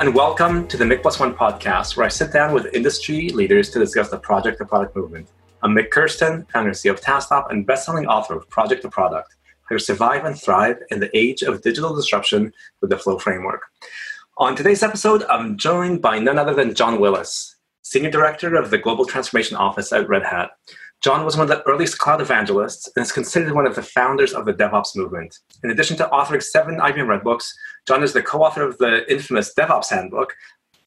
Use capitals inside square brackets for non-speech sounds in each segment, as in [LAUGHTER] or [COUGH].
And welcome to the Mik Plus One podcast, where I sit down with industry leaders to discuss the project to product movement. I'm Mik Kersten, founder and CEO of Tasktop and best-selling author of Project to Product, how to survive and thrive in the age of digital disruption with the Flow framework. On today's episode, I'm joined by none other than John Willis, Senior Director of the Global Transformation Office at Red Hat. John was one of the earliest cloud evangelists and is considered one of the founders of the DevOps movement. In addition to authoring seven IBM Red Books, John is the co author of the infamous DevOps Handbook,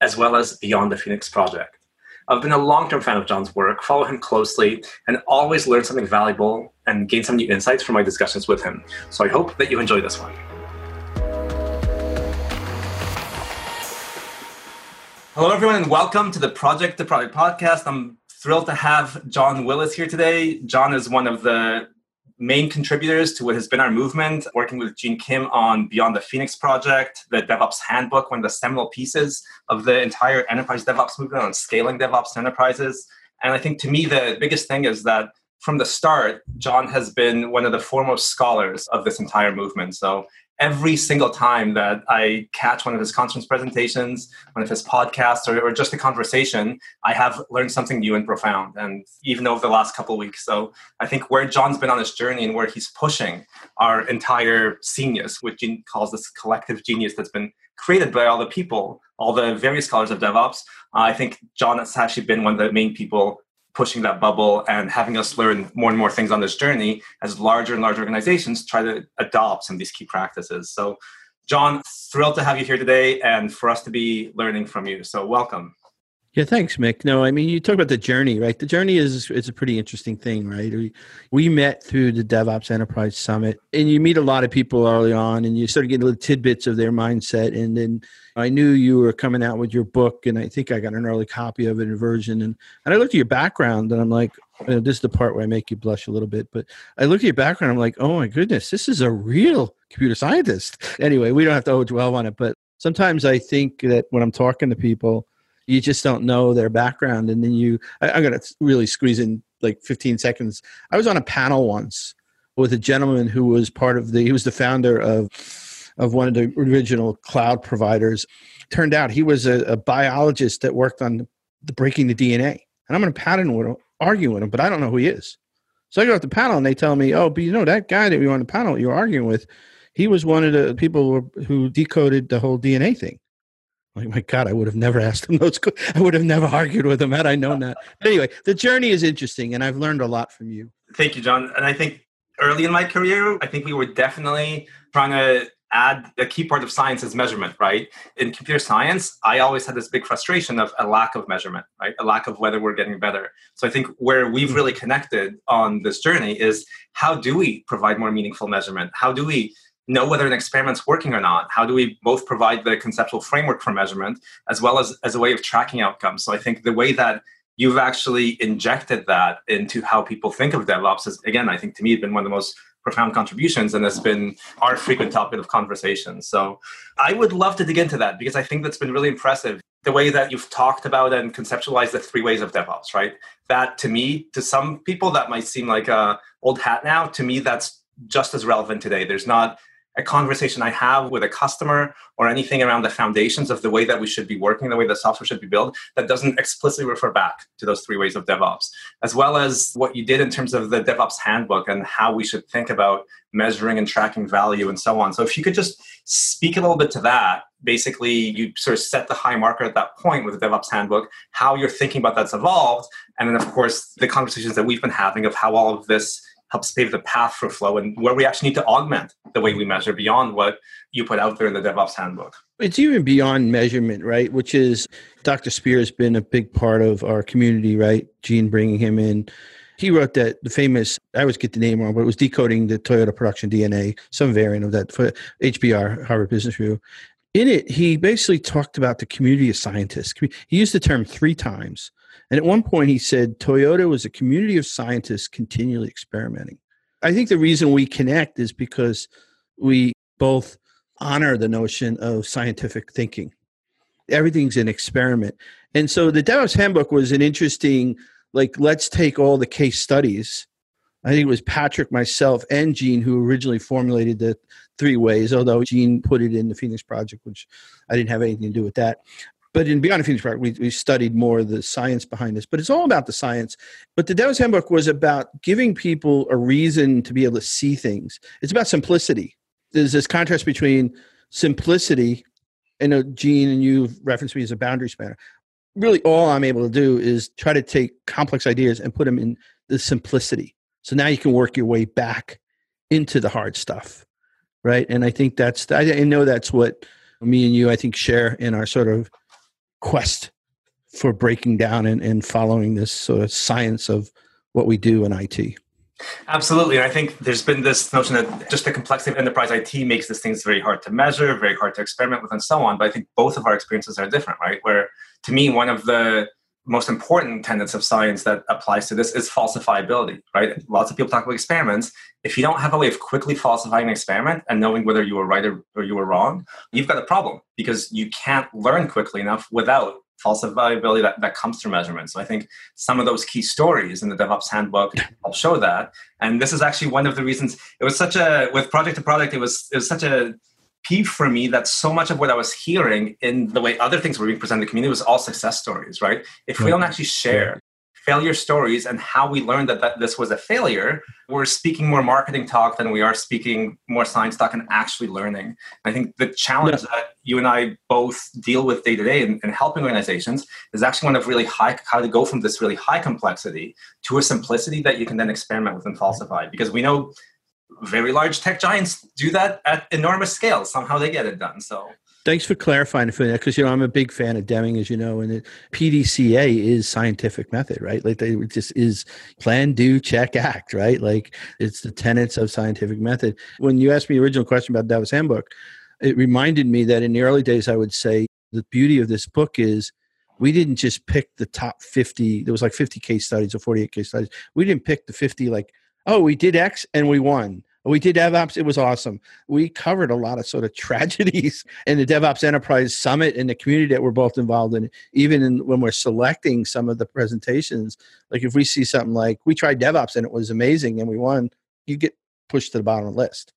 as well as Beyond the Phoenix Project. I've been a long term fan of John's work, follow him closely, and always learn something valuable and gain some new insights from my discussions with him. So I hope that you enjoy this one. Hello, everyone, and welcome to the Project to Product podcast. I'm thrilled to have John Willis here today. John is one of the main contributors to what has been our movement, working with Gene Kim on Beyond the Phoenix project, the DevOps Handbook, one of the seminal pieces of the entire enterprise DevOps movement on scaling DevOps enterprises. And I think to me, the biggest thing is that from the start, John has been one of the foremost scholars of this entire movement. So every single time that I catch one of his conference presentations, one of his podcasts, or, or, just a conversation, I have learned something new and profound. And even over the last couple weeks. So I think where John's been on his journey and where he's pushing our entire genius, which he calls this collective genius that's been created by all the people, all the various scholars of DevOps, uh, I think John has actually been one of the main people pushing that bubble and having us learn more and more things on this journey as larger and larger organizations try to adopt some of these key practices. So, John, thrilled to have you here today and for us to be learning from you. So, welcome. Yeah, thanks, Mik. No, I mean you talk about the journey, right? The journey is it's a pretty interesting thing, right? We, met through the DevOps Enterprise Summit, and you meet a lot of people early on, and you start getting little tidbits of their mindset. And then I knew you were coming out with your book, and I think I got an early copy of it in version. And and I looked at your background, and I'm like, you know, this is the part where I make you blush a little bit. But I look at your background, I'm like, oh my goodness, this is a real computer scientist. Anyway, we don't have to dwell on it, but sometimes I think that when I'm talking to people you just don't know their background. And then you I, i'm going to really squeeze in like 15 seconds. I was on a panel once with a gentleman who was part of the he was the founder of of one of the original cloud providers. Turned out he was a, a biologist that worked on the breaking the dna and i'm going to pattern with him argue with him but i don't know who he is. So i go to the panel and they tell me oh but you know that guy that we were on the panel you're arguing with he was one of the people who decoded the whole dna thing like my God, I would have never asked him [LAUGHS] those. I would have never argued with him had I known that. But anyway, the journey is interesting, and I've learned a lot from you. Thank you, John. And I think early in my career, I think we were definitely trying to add a key part of science is measurement, right? In computer science, I always had this big frustration of a lack of measurement, right? A lack of whether we're getting better. So I think where we've really connected on this journey is how do we provide more meaningful measurement? How do we know whether an experiment's working or not? How do we both provide the conceptual framework for measurement as well as, as a way of tracking outcomes? So I think the way that you've actually injected that into how people think of DevOps is, again, I think to me, been one of the most profound contributions and has been our frequent topic of conversation. So I would love to dig into that because I think that's been really impressive. The way that you've talked about and conceptualized the three ways of DevOps, right? That to me, to some people, that might seem like a old hat now. To me, that's just as relevant today. There's not a conversation I have with a customer or anything around the foundations of the way that we should be working, the way the software should be built, that doesn't explicitly refer back to those three ways of DevOps, as well as what you did in terms of the DevOps handbook and how we should think about measuring and tracking value and so on. So if you could just speak a little bit to that, basically you sort of set the high marker at that point with the DevOps handbook, how you're thinking about that's evolved, and then of course the conversations that we've been having of how all of this helps pave the path for flow and where we actually need to augment the way we measure beyond what you put out there in the DevOps handbook. It's even beyond measurement, right? Which is Dr. Spear has been a big part of our community, right? Gene bringing him in. He wrote that the famous, I always get the name wrong, but it was decoding the Toyota production DNA, some variant of that for HBR, Harvard Business Review. In it, he basically talked about the community of scientists. He used the term three times and at one point, he said Toyota was a community of scientists continually experimenting. I think the reason we connect is because we both honor the notion of scientific thinking. Everything's an experiment. And so the DevOps Handbook was an interesting, like, let's take all the case studies I think it was Patrick, myself, and Gene who originally formulated the three ways, although Gene put it in the Phoenix Project, which I didn't have anything to do with that. But in Beyond a Phoenix Project, we, we studied more the science behind this, but it's all about the science. But the DevOps Handbook was about giving people a reason to be able to see things. It's about simplicity. There's this contrast between simplicity, and Gene and you referenced me as a boundary spanner. Really, all I'm able to do is try to take complex ideas and put them in the simplicity. So now you can work your way back into the hard stuff, right? And I think that's I know that's what me and you I think share in our sort of quest for breaking down and, and following this sort of science of what we do in IT. Absolutely. And I think there's been this notion that just the complexity of enterprise IT makes these things very hard to measure, very hard to experiment with, and so on. But I think both of our experiences are different, right? Where to me, one of the most important tenets of science that applies to this is falsifiability, right? Lots of people talk about experiments. If you don't have a way of quickly falsifying an experiment and knowing whether you were right or, or you were wrong, you've got a problem because you can't learn quickly enough without falsifiability that, that comes through measurement. So I think some of those key stories in the DevOps handbook will show that. And this is actually one of the reasons it was such a with project to project, it was it was such a peeve for me that so much of what I was hearing in the way other things were being presented in the community was all success stories, right? If we don't actually share failure stories and how we learned that, that this was a failure, we're speaking more marketing talk than we are speaking more science talk and actually learning. I think the challenge yeah. that you and I both deal with day to day in, in helping organizations is actually one of really high, how to go from this really high complexity to a simplicity that you can then experiment with and falsify. Because we know very large tech giants do that at enormous scale. Somehow they get it done. So thanks for clarifying for that because you know I'm a big fan of Deming, as you know, and it, PDCA is scientific method, right? Like they just is plan, do, check, act, right? Like it's the tenets of scientific method. When you asked me the original question about DevOps Handbook, it reminded me that in the early days I would say the beauty of this book is we didn't just pick the top 50 there was like 50 case studies or 48 case studies we didn't pick the 50 like oh, we did X and we won. We did DevOps. It was awesome. We covered a lot of sort of [LAUGHS] tragedies in the DevOps Enterprise Summit and the community that we're both involved in. Even in, when we're selecting some of the presentations, like if we see something like we tried DevOps and it was amazing and we won, you get pushed to the bottom of the list.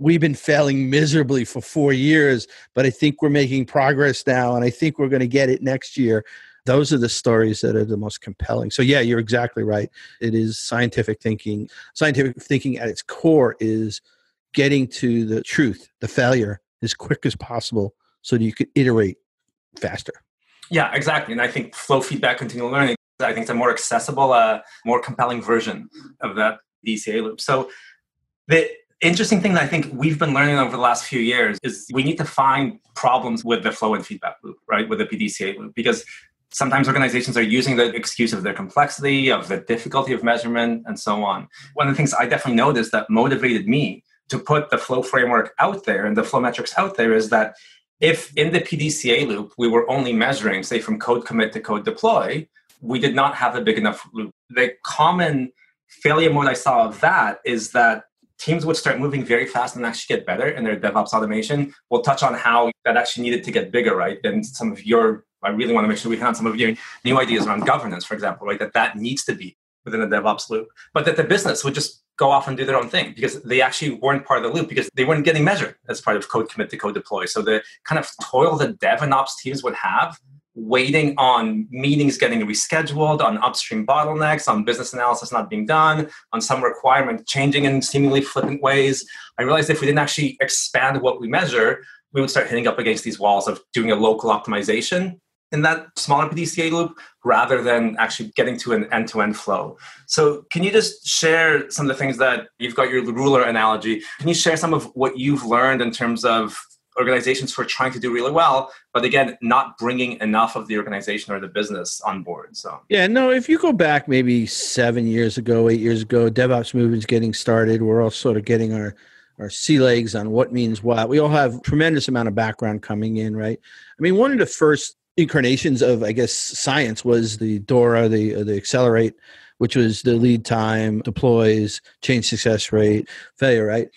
We've been failing miserably for four years, but I think we're making progress now, and I think we're going to get it next year those are the stories that are the most compelling. So yeah, you're exactly right. It is scientific thinking. Scientific thinking at its core is getting to the truth, the failure as quick as possible so that you could iterate faster. Yeah, exactly. And I think flow feedback continual learning, I think it's a more accessible, uh, more compelling version of that DCA loop. So the interesting thing that I think we've been learning over the last few years is we need to find problems with the flow and feedback loop, right? With the PDCA loop, because sometimes organizations are using the excuse of their complexity, of the difficulty of measurement, and so on. One of the things I definitely noticed that motivated me to put the flow framework out there and the flow metrics out there is that if in the PDCA loop we were only measuring, say, from code commit to code deploy, we did not have a big enough loop. The common failure mode I saw of that is that teams would start moving very fast and actually get better in their DevOps automation. We'll touch on how that actually needed to get bigger, right? Than some of your I really want to make sure we on some of your new ideas around governance, for example, right? That that needs to be within the DevOps loop, but that the business would just go off and do their own thing because they actually weren't part of the loop because they weren't getting measured as part of code commit to code deploy. So the kind of toil that dev and ops teams would have waiting on meetings getting rescheduled, on upstream bottlenecks, on business analysis not being done, on some requirement changing in seemingly flippant ways. I realized if we didn't actually expand what we measure, we would start hitting up against these walls of doing a local optimization in that smaller PDCA loop rather than actually getting to an end-to-end flow. So can you just share some of the things that you've got your ruler analogy? Can you share some of what you've learned in terms of organizations who are trying to do really well, but again, not bringing enough of the organization or the business on board. So yeah, no. If you go back maybe seven years ago, eight years ago, DevOps movement's getting started. We're all sort of getting our our sea legs on what means what. We all have tremendous amount of background coming in, right? I mean, one of the first incarnations of I guess science was the DORA, the uh, the Accelerate, which was the lead time, deploys, change success rate, failure, right?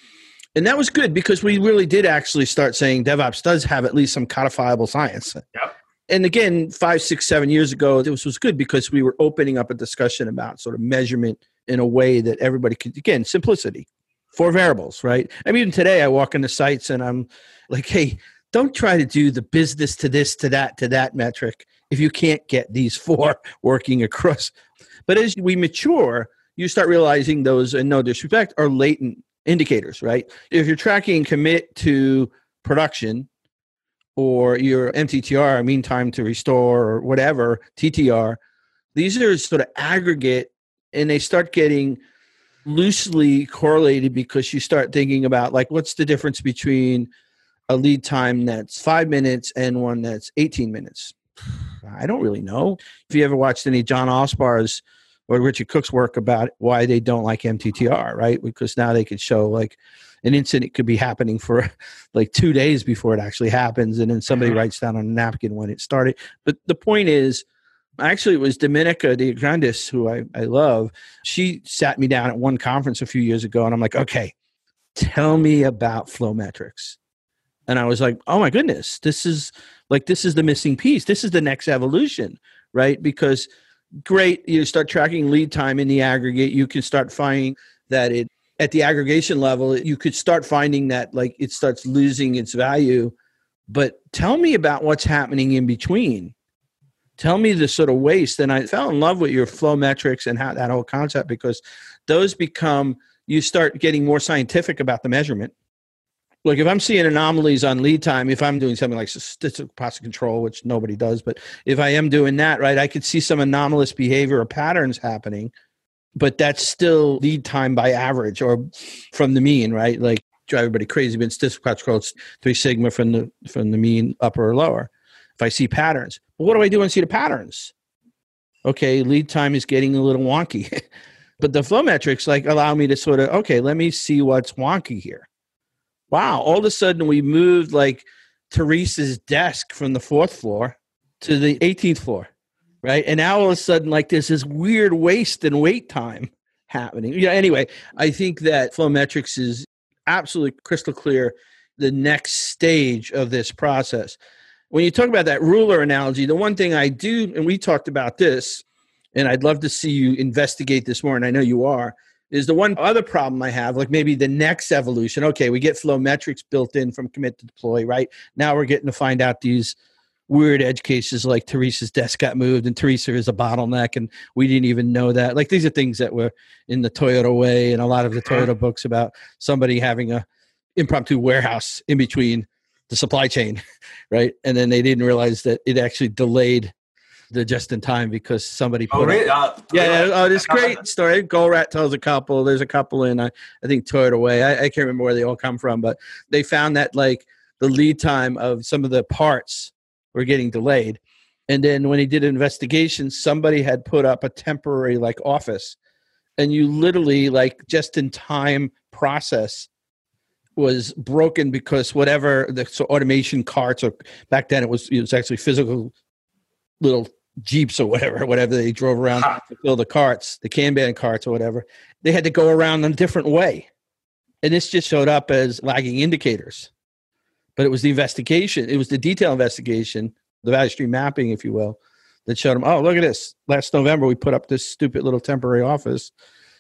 And that was good because we really did actually start saying DevOps does have at least some codifiable science. Yep. And again, five, six, seven years ago, this was good because we were opening up a discussion about sort of measurement in a way that everybody could again simplicity four variables right i mean today i walk into sites and i'm like hey don't try to do the business to this to that to that metric if you can't get these [LAUGHS] four working across. But as we mature you start realizing those and no disrespect are latent indicators right? If you're tracking commit to production or your mttr mean time to restore or whatever ttr these are sort of aggregate and they start getting loosely correlated because you start thinking about like what's the difference between a lead time that's five minutes and one that's 18 minutes. I don't really know. If you ever watched any John Allspaw's or richard cook's work about why they don't like mttr right? Because now they could show like an incident could be happening for [LAUGHS] like two days before it actually happens and then somebody uh-huh. writes down on a napkin when it started. But the point is actually it was dominica DeGrandis who I, I love. She sat me down at one conference a few years ago and i'm like okay tell me about flow metrics and i was like oh my goodness this is like this is the missing piece. This is the next evolution right? Because great you start tracking lead time in the aggregate. You can start finding that it at the aggregation level you could start finding that like it starts losing its value. But tell me about what's happening in between. Tell me the sort of waste. And i fell in love with your flow metrics and how that whole concept because those become you start getting more scientific about the measurement like if i'm seeing anomalies on lead time if i'm doing something like statistical process control which nobody does but if i am doing that right i could see some anomalous behavior or patterns happening but that's still lead time by average or from the mean right like drive everybody crazy but statistical process control it's three sigma from the from the mean upper or lower if I see patterns. But what do I do when I see the patterns? Okay, lead time is getting a little wonky. [LAUGHS] but the flow metrics like allow me to sort of, okay, let me see what's wonky here. Wow, all of a sudden we moved like Teresa's desk from the fourth floor to the 18th floor, right? And now all of a sudden, like there's this weird waste and wait time happening. Yeah, anyway, I think that flow metrics is absolutely crystal clear the next stage of this process when you talk about that ruler analogy, the one thing I do, and we talked about this, and I'd love to see you investigate this more, and I know you are, is the one other problem I have, like maybe the next evolution. Okay, we get flow metrics built in from commit to deploy, right? Now we're getting to find out these weird edge cases like Teresa's desk got moved and Teresa is a bottleneck and we didn't even know that. Like these are things that were in the Toyota way and a lot of the uh-huh. Toyota books about somebody having a impromptu warehouse in between the supply chain, [LAUGHS] right? And then they didn't realize that it actually delayed the just in time because somebody oh, put oh, really? uh, yeah, yeah, oh, this great [LAUGHS] story. Goldratt tells a couple. There's a couple in I, I think Toyota Way. I, I can't remember where they all come from, but they found that like the lead time of some of the parts were getting delayed. And then when he did an investigation, somebody had put up a temporary like office, and you literally like just in time process was broken because whatever the so automation carts or back then it was it was actually physical little jeeps or whatever [LAUGHS] whatever they drove around to fill the carts the kanban carts or whatever they had to go around in a different way and this just showed up as lagging indicators but it was the investigation it was the detail investigation the value stream mapping if you will that showed them oh look at this last november we put up this stupid little temporary office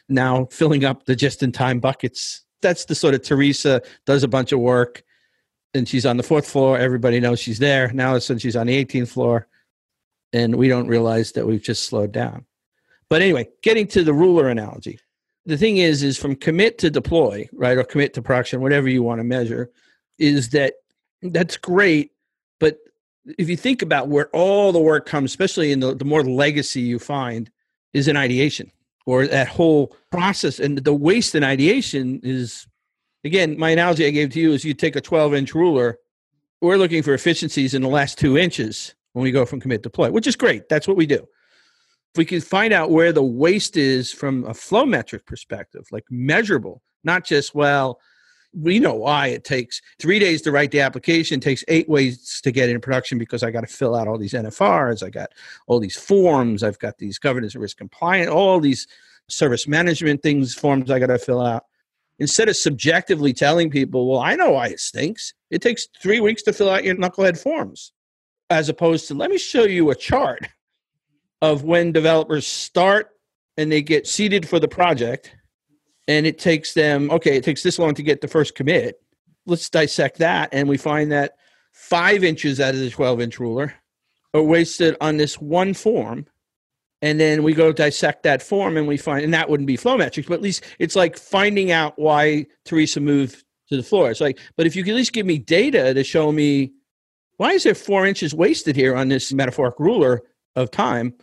now filling up the just in time buckets that's the sort of Teresa does a bunch of work and she's on the fourth floor. Everybody knows she's there. Now since she's on the 18th floor and we don't realize that we've just slowed down. But anyway, getting to the ruler analogy. The thing is, is from commit to deploy, right? Or commit to production, whatever you want to measure, is that that's great. But if you think about where all the work comes, especially in the, the more legacy you find, is in ideation or that whole process and the waste in ideation is again my analogy i gave to you is you take a 12 inch ruler we're looking for efficiencies in the last two inches when we go from commit to deploy which is great. That's what we do. If we can find out where the waste is from a flow metric perspective like measurable not just well we know why it takes three days to write the application takes eight ways to get into production because i got to fill out all these nfrs i got all these forms i've got these governance and risk compliant all these service management things forms i got to fill out. Instead of subjectively telling people well i know why it stinks. It takes three weeks to fill out your knucklehead forms as opposed to let me show you a chart of when developers start and they get seated for the project and it takes them okay it takes this long to get the first commit. Let's dissect that and we find that five inches out of the 12 inch ruler are wasted on this one form. And then we go dissect that form and we find and that wouldn't be flow metrics but at least it's like finding out why teresa moved to the floor. It's like but if you could at least give me data to show me why is there four inches wasted here on this metaphoric ruler of time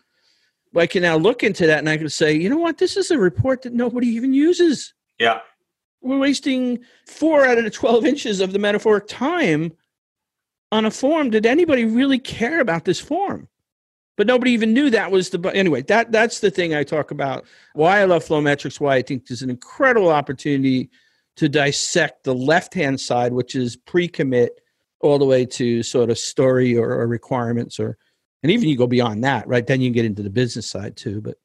I can now look into that and I can say, you know what, this is a report that nobody even uses. Yeah. We're wasting four out of the 12 inches of the metaphoric time on a form. Did anybody really care about this form? But nobody even knew that was the. Anyway, that that's the thing I talk about. Why I love flow metrics. Why I think there's an incredible opportunity to dissect the left hand side, which is pre commit, all the way to sort of story or, or requirements or and even you go beyond that right? Then you get into the business side too but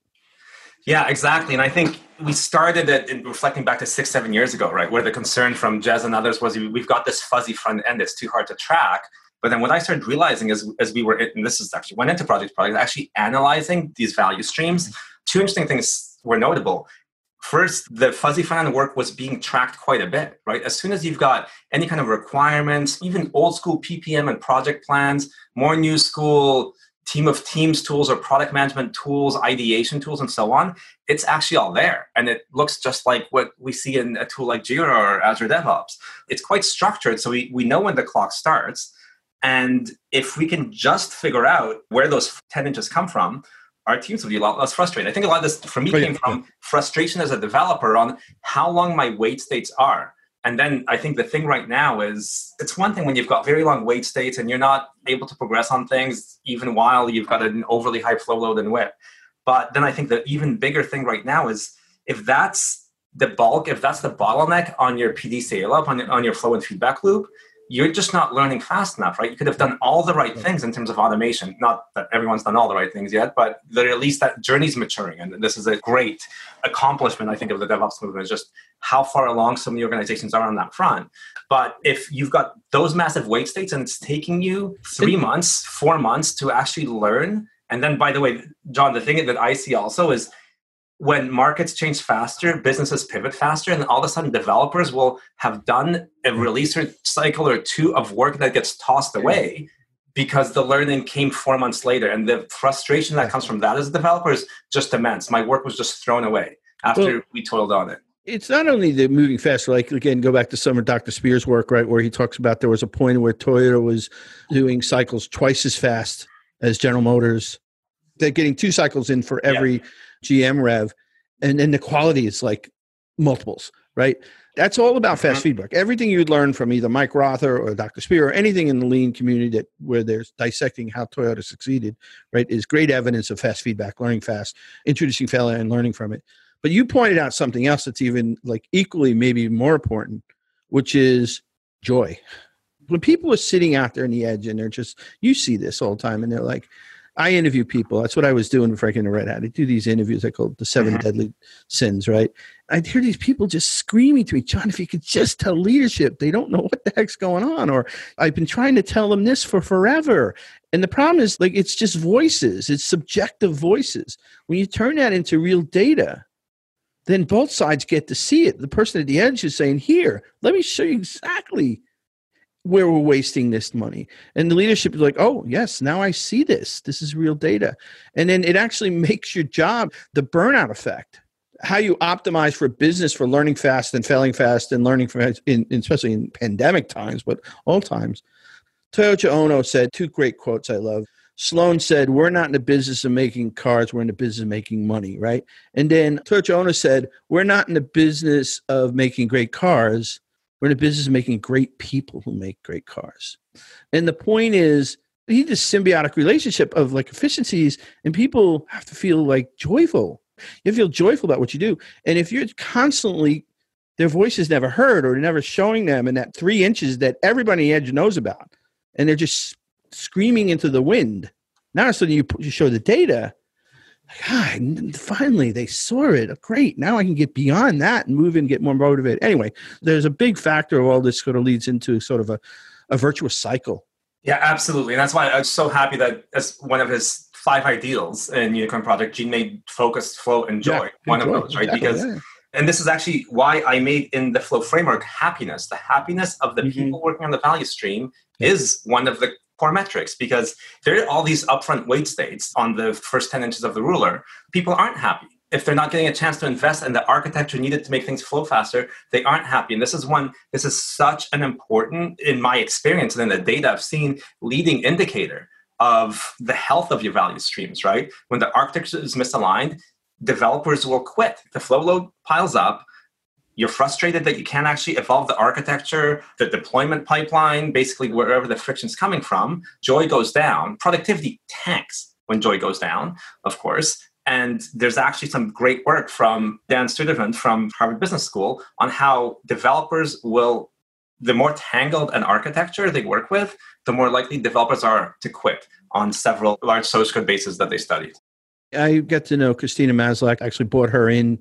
yeah exactly and i think we started it reflecting back to six seven years ago right where the concern from jez and others was we've got this fuzzy front end it's too hard to track. But then what i started realizing is as we were and this is actually went into project project actually analyzing these value streams two interesting things were notable first the fuzzy end work was being tracked quite a bit right as soon as you've got any kind of requirements even old school ppm and project plans more new school team of teams tools or product management tools, ideation tools, and so on, it's actually all there. And it looks just like what we see in a tool like Jira or Azure DevOps. It's quite structured, so we, we know when the clock starts. And if we can just figure out where those 10 inches come from, our teams would be a lot less frustrated. I think a lot of this for me oh, came from frustration as a developer on how long my wait states are and then I think the thing right now is it's one thing when you've got very long wait states and you're not able to progress on things even while you've got an overly high flow load and WIP. But then I think the even bigger thing right now is if that's the bulk, if that's the bottleneck on your PDCA loop, on, on your flow and feedback loop, you're just not learning fast enough, right? You could have done all the right things in terms of automation. Not that everyone's done all the right things yet, but at least that journey's maturing. And this is a great accomplishment, I think, of the DevOps movement, is just how far along some of the organizations are on that front. But if you've got those massive wait states and it's taking you three months, four months to actually learn, and then by the way, John, the thing that I see also is when markets change faster, businesses pivot faster, and all of a sudden developers will have done a release cycle or two of work that gets tossed away because the learning came four months later. And the frustration that comes from that as a developer is just immense. My work was just thrown away after well, we toiled on it. It's not only the moving faster, like again, go back to some of Dr. Spear's work, right, where he talks about there was a point where Toyota was doing cycles twice as fast as General Motors. They're getting two cycles in for every yeah GM Rev, and then the quality is like multiples, right? That's all about fast mm-hmm. feedback. Everything you'd learn from either Mike Rother or Dr. Spear or anything in the lean community that where they're dissecting how Toyota succeeded, right, is great evidence of fast feedback, learning fast, introducing failure and learning from it. But you pointed out something else that's even like equally maybe more important, which is joy. When people are sitting out there on the edge and they're just you see this all the time and they're like, I interview people. That's what I was doing before I came to Red Hat. I do these interviews I call the 7 mm-hmm. deadly sins, right? I'd hear these people just screaming to me, John, if you could just tell leadership, they don't know what the heck's going on. Or I've been trying to tell them this for forever. And the problem is like it's just voices, it's subjective voices. When you turn that into real data, then both sides get to see it. The person at the edge is saying, Here, let me show you exactly where we're wasting this money. And the leadership is like, oh, yes, now I see this. This is real data. And then it actually [LAUGHS] makes your job the burnout effect. How you optimize for business for learning fast and failing fast and learning from, in, especially in pandemic times, but all times. Toyota Ono said two great quotes I love. Sloan said, We're not in the business of making cars, we're in the business of making money, right? And then Taiichi Ohno said, We're not in the business of making great cars, we're in a business of making great people who make great cars. And the point is, you need this symbiotic relationship of like efficiencies, and people have to feel like joyful. You feel joyful about what you do. And if you're constantly, their voice is never heard or never showing them in that three inches that everybody edge knows about, and they're just screaming into the wind. Now, so you, you show the data, God, finally they saw it. Great. Now I can get beyond that and move and get more motivated. Anyway, there's a big factor of all this sort of leads into sort of a, a virtuous cycle. Yeah, absolutely. And that's why I was so happy that as one of his five ideals in Unicorn Project, Gene made focus, flow, and joy. Yeah, one enjoy. of those, right? Exactly, because yeah. and this is actually why I made in the flow framework happiness. The happiness of the Mhm. people working on the value stream Yeah. is one of the core metrics because there are all these upfront wait states on the first 10 inches of the ruler. People aren't happy. If they're not getting a chance to invest in the architecture needed to make things flow faster, they aren't happy. And this is one, this is such an important, in my experience and in the data I've seen, leading indicator of the health of your value streams, right? When the architecture is misaligned, developers will quit. The flow load piles up. You're frustrated that you can't actually evolve the architecture, the deployment pipeline, basically wherever the friction's coming from. Joy goes down. Productivity tanks when joy goes down, of course. And there's actually some great work from Dan Sturtevant from Harvard Business School on how developers will, the more tangled an architecture they work with, the more likely developers are to quit on several large source code bases that they studied. I got to know Christina Maslach. Actually, brought her in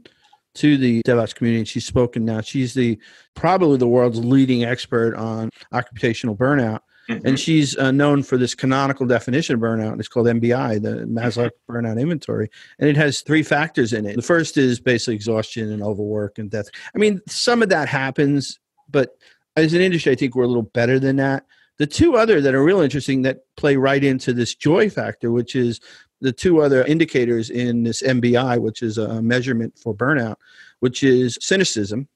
to the DevOps community. and She's spoken now. She's the probably the world's leading expert on occupational burnout, and she's uh, known for this canonical definition of burnout. And it's called MBI, the Maslach Burnout Inventory, and it has three factors in it. The first is basically exhaustion and overwork and death. I mean, some of that happens, but as an industry, I think we're a little better than that. The two other that are real interesting that play right into this joy factor, which is the two other indicators in this MBI, which is a measurement for burnout, which is cynicism.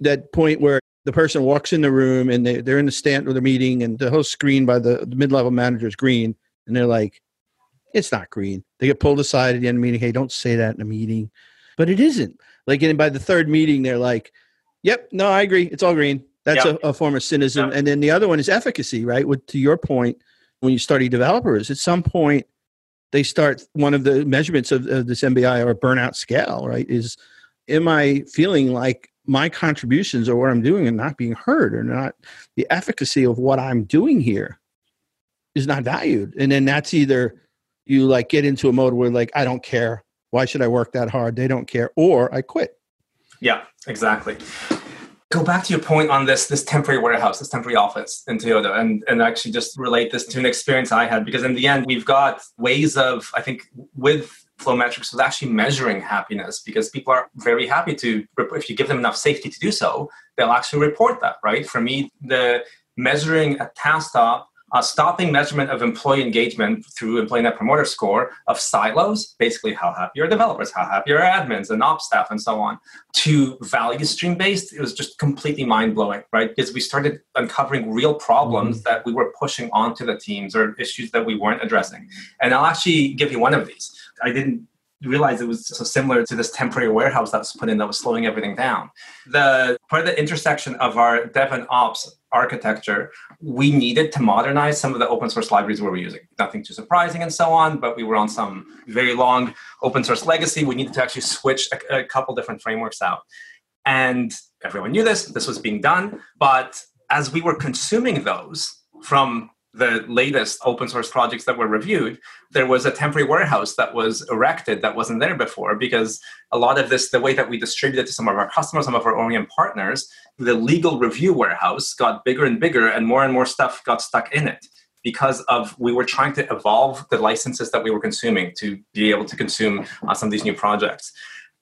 That point where the person walks in the room and they, they're in the stand of the meeting and the whole screen by the, the mid level manager is green. And they're like, it's not green. They get pulled aside at the end of the meeting. Hey, don't say that in a meeting. But it isn't. Like, and by the third meeting, they're like, yep, no, I agree. It's all green. That's Yep. a, a form of cynicism. Yep. And then the other one is efficacy, right? With, to your point, when you study developers, at some point, they start one of the measurements of, of this MBI or burnout scale, right? Is am I feeling like my contributions or what I'm doing are not being heard or not the efficacy of what I'm doing here is not valued. And then that's either you like get into a mode where like I don't care. Why should I work that hard? They don't care. Or I quit. Yeah, exactly. Go back to your point on this this temporary warehouse, this temporary office in Toyota, and and actually just relate this to an experience I had because in the end we've got ways of I think with flow metrics of actually measuring happiness because people are very happy to if you give them enough safety to do so they'll actually report that right? For me the measuring a Tasktop uh, stopping measurement of employee engagement through employee net promoter score of silos, basically how happy are developers, how happy are admins and ops staff, and so on, to value stream based, it was just completely mind blowing, right? Because we started uncovering real problems that we were pushing onto the teams or issues that we weren't addressing. And I'll actually give you one of these. I didn't realize it was so similar to this temporary warehouse that was put in that was slowing everything down. The part of the intersection of our dev and ops architecture, we needed to modernize some of the open source libraries we were using. Nothing too surprising and so on, but we were on some very long open source legacy. We needed to actually switch a, a couple different frameworks out. And everyone knew this, this was being done. But as we were consuming those from the latest open source projects that were reviewed, there was a temporary warehouse that was erected that wasn't there before because a lot of this, the way that we distributed to some of our customers, some of our OEM partners, the legal review warehouse got bigger and bigger and more and more stuff got stuck in it because of we were trying to evolve the licenses that we were consuming to be able to consume uh, some of these new projects.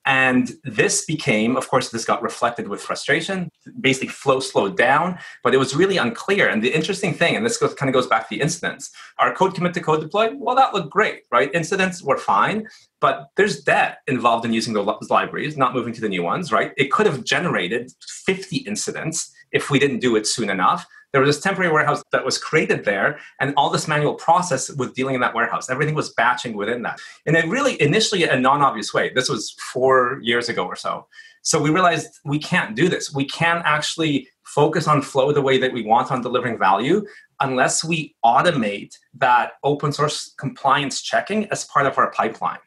And this became, of course, this got reflected with frustration. Basically, flow slowed down, but it was really unclear. And the interesting thing, and this goes, kind of goes back to the incidents, our code commit to code deploy, well, that looked great, right? Incidents were fine, but there's debt involved in using those libraries, not moving to the new ones, right? It could have generated 50 incidents if we didn't do it soon enough there was this temporary warehouse that was created there and all this manual process with dealing in that warehouse. Everything was batching within that. And it really initially a non-obvious way. This was four years ago or so. So we realized we can't do this. We can't actually focus on flow the way that we want on delivering value unless we automate that open source compliance checking as part of our pipeline.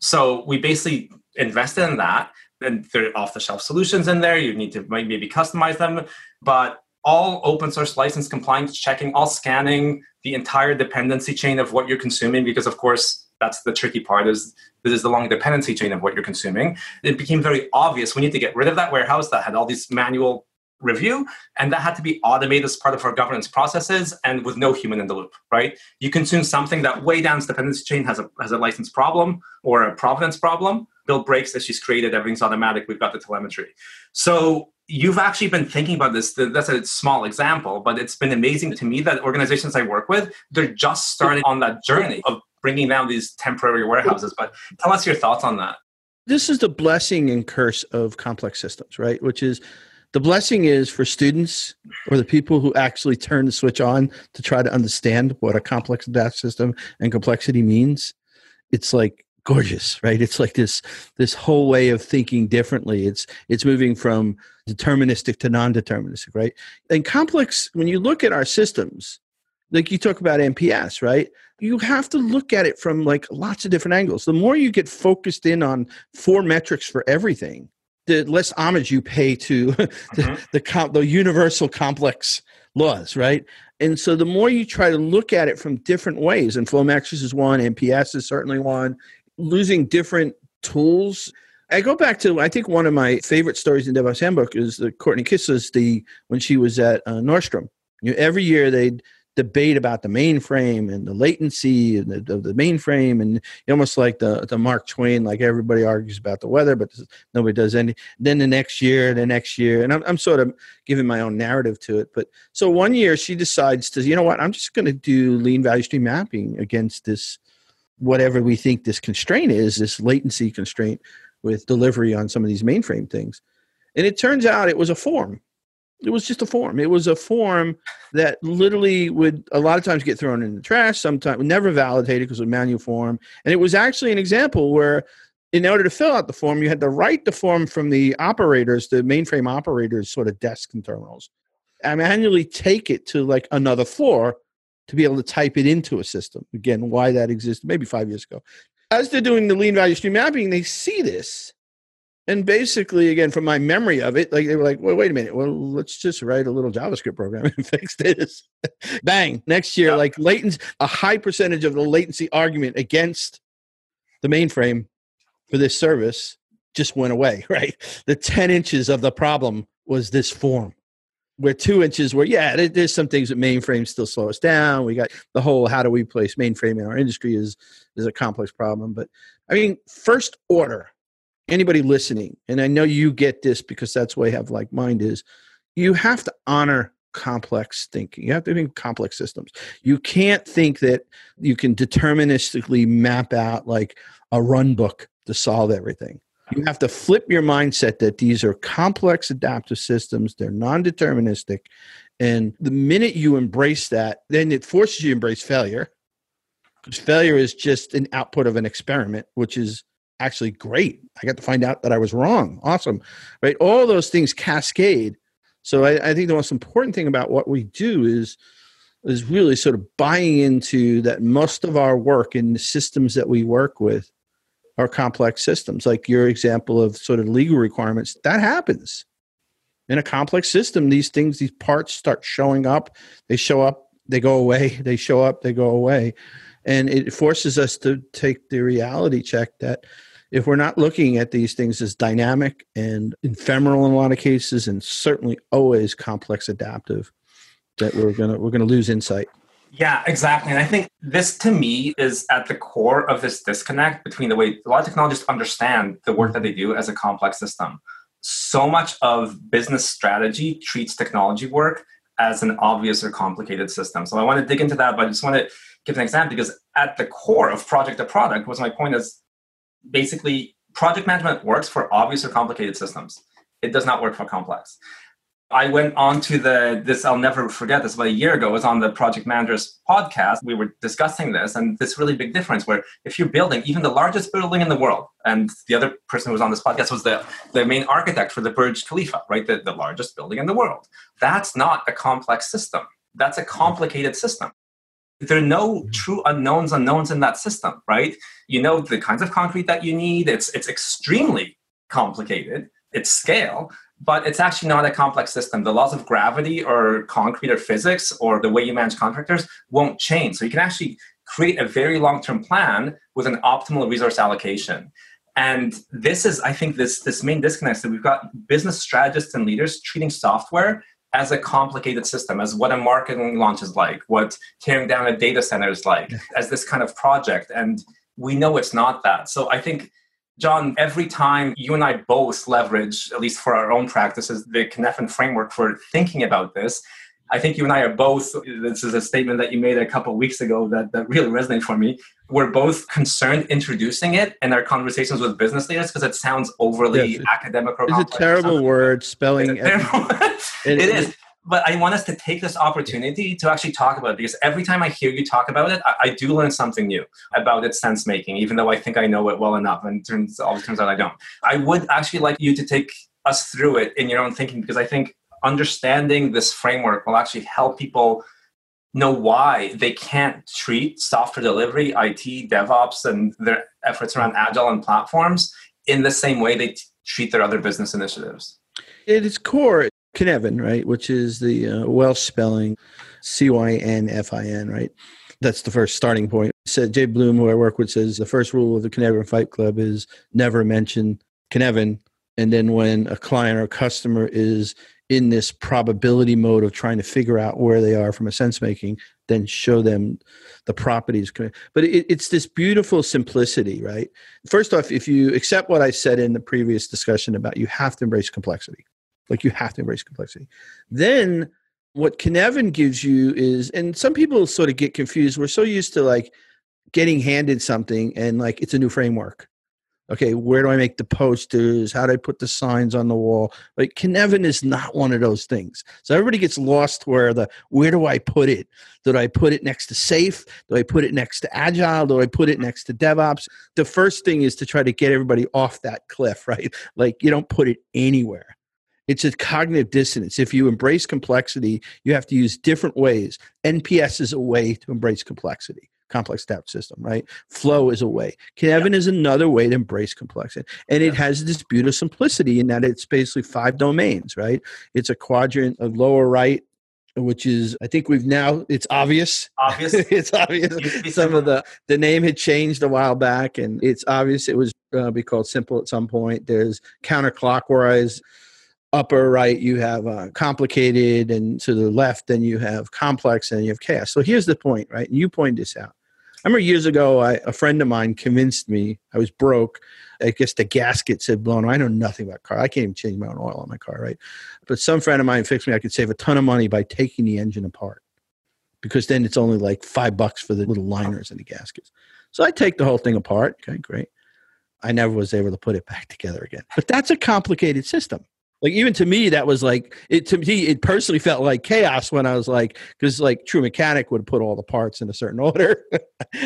So we basically invested in that and there are off the shelf solutions in there. You need to maybe customize them but all open source license compliance checking, all scanning the entire dependency chain of what you're consuming, because of course that's the tricky part is this is the long dependency chain of what you're consuming. It became very obvious we need to get rid of that warehouse that had all these manual review. And that had to be automated as part of our governance processes and with no human in the loop, right? You consume something that way down the dependency chain has a, has a license problem or a provenance problem. Build breaks that she's created, everything's automatic. We've got the telemetry. So you've actually been thinking about this. That's a small example, but it's been amazing to me that organizations I work with, they're just starting on that journey of bringing down these temporary warehouses. But tell us your thoughts on that. This is the blessing and curse of complex systems, right? Which is the blessing is for students or the people who actually turn the switch on to try to understand what a complex data system and complexity means. It's like gorgeous, right? It's like this this whole way of thinking differently. It's it's moving from deterministic to non-deterministic, right? And complex, when you look at our systems, like you talk about NPS, right? You have to look at it from like lots of different angles. The more you get focused in on four metrics for everything, the less homage you pay to [LAUGHS] mm-hmm. the, the, the universal complex laws, right? And so the more you try to look at it from different ways, and flow metrics is one, NPS is certainly one, losing different tools. I go back to I think one of my favorite stories in DevOps Handbook is the Courtney Kissler's the when she was at uh, Nordstrom. You know, every year they'd debate about the mainframe and the latency of the, the, mainframe and almost like the, the mark twain like everybody argues about the weather but nobody does any then the next year the next year and I'm, I'm sort of giving my own narrative to it but so one year she decides to you know what i'm just going to do lean value stream mapping against this whatever we think this constraint is, this latency constraint with delivery on some of these mainframe things. And it turns out it was a form. It was just a form. It was a form that literally would a lot of times get thrown in the trash, sometimes never validated because it was manual form. And it was actually an example where in order to fill out the form, you had to write the form from the operators, the mainframe operators, sort of desks and terminals, and manually take it to like another floor to be able to type it into a system. Again, why that existed maybe five years ago. As they're doing the lean value stream mapping, they see this. And basically, again, from my memory of it, like they were like, well, wait a minute. Well, let's just write a little JavaScript program [LAUGHS] and fix this. [LAUGHS] Bang. Next year, like latency, a high percentage of the latency argument against the mainframe for this service just went away, [LAUGHS] right? The 10 inches of the problem was this form where two inches where yeah there's some things that mainframes still slow us down. We got the whole how do we place mainframe in our industry is is a complex problem. But i mean first order anybody listening and i know you get this because that's why I have like mind is you have to honor complex thinking. You have to think complex systems. You can't think that you can deterministically map out like a run book to solve everything you have to flip your mindset that these are complex adaptive systems, they're non deterministic. And the minute you embrace that, then it forces you to embrace failure. Because failure is just an output of an experiment, which is actually great. I got to find out that I was wrong. Awesome. Right? All those things cascade. So I, I think the most important thing about what we do is is really sort of buying into that most of our work in the systems that we work with are complex systems. Like your example of sort of legal requirements, that happens. In a complex system, these things, these parts start showing up. They show up, they go away, [LAUGHS] they show up, they go away. And it forces us to take the reality check that if we're not looking at these things as dynamic and ephemeral in a lot of cases, and certainly always complex adaptive, that we're gonna we're gonna lose insight. Yeah, exactly. And I think this to me is at the core of this disconnect between the way a lot of technologists understand the work that they do as a complex system. So much of business strategy treats technology work as an obvious or complicated system. So I want to dig into that, but I just want to give an example because at the core of project to product was my point is basically project management works for obvious or complicated systems. It does not work for complex. I went on to the this I'll never forget this about a year ago. It was on the project managers podcast. We were discussing this and this really big difference where if you're building even the largest building in the world, and the other person who was on this podcast was the, the main architect for the Burj Khalifa, right? The, the largest building in the world. That's not a complex system. That's a complicated system. There are no true unknowns unknowns in that system, right? You know the kinds of concrete that you need. It's it's extremely complicated. It's scale, but it's actually not a complex system. The laws of gravity or concrete or physics or the way you manage contractors won't change. So you can actually create a very long term plan with an optimal resource allocation. And this is, I think, this this main disconnect that we've got business strategists and leaders treating software as a complicated system, as what a marketing launch is like, what tearing down a data center is like, yeah. as this kind of project. And we know it's not that. So I think, John, every time you and I both leverage, at least for our own practices, the Cynefin framework for thinking about this, I think you and I are both, this is a statement that you made a couple weeks ago that, that really resonated for me. We're both concerned introducing it in our conversations with business leaders because it sounds overly yes, academic or It's a terrible [LAUGHS] word, spelling. Terrible. it, it is. But I want us to take this opportunity to actually talk about it because every time I hear you talk about it, I, I do learn something new about its sense making, even though I think I know it well enough and turns always turns out I don't. I would actually like you to take us through it in your own thinking because I think understanding this framework will actually help people know why they can't treat software delivery, IT, DevOps, and their efforts around agile and platforms in the same way they t- treat their other business initiatives. At its core, Cynefin, right, which is the uh, Welsh spelling C Y N F I N, right? That's the first starting point. Said Jabe Bloom, who I work with, says the first rule of the Cynefin Fight Club is never mention Cynefin. And then when a client or customer is in this probability mode of trying to figure out where they are from a sense making, then show them the properties. But it, it's this beautiful simplicity, right? First off, if you accept what I said in the previous discussion about you have to embrace complexity, like you have to embrace complexity, then what Cynefin gives you is, and some people sort of get confused. We're so used to like getting handed something and like it's a new framework okay, where do I make the posters? How do I put the signs on the wall? Like Cynefin is not one of those things. So everybody gets lost where the where do I put it? Do I put it next to safe? Do I put it next to agile? Do I put it next to DevOps? The first thing is to try to get everybody off that cliff, [LAUGHS] right? Like you don't put it anywhere. It's a cognitive dissonance. If you embrace complexity, you have to use different ways. NPS is a way to embrace complexity complex stat system, right? Flow is a way. Cynefin yeah. is another way to embrace complexity. And yeah. it has this beautiful simplicity in that it's basically five domains, right? It's a quadrant of lower right, which is I think we've now it's obvious. Obvious. [LAUGHS] it's obvious. Some of the the name had changed a while back, and it's obvious it was uh, be called simple at some point. There's counterclockwise upper right you have uh, complicated and to the left then you have complex and you have chaos so here's the point right you point this out I remember years ago, I, a friend of mine convinced me I was broke. I guess the gaskets had blown. I know nothing about car. I can't even change my own oil on my car, right? But some friend of mine fixed me. I could save a ton of money by taking the engine apart, because then it's only like five bucks for the little liners and the gaskets. So I take the whole thing apart. Okay, great. I never was able to put it back together again. But that's a complicated system like even to me that was like it to me it personally felt like chaos when i was like because like true mechanic would put all the parts in a certain [LAUGHS] order.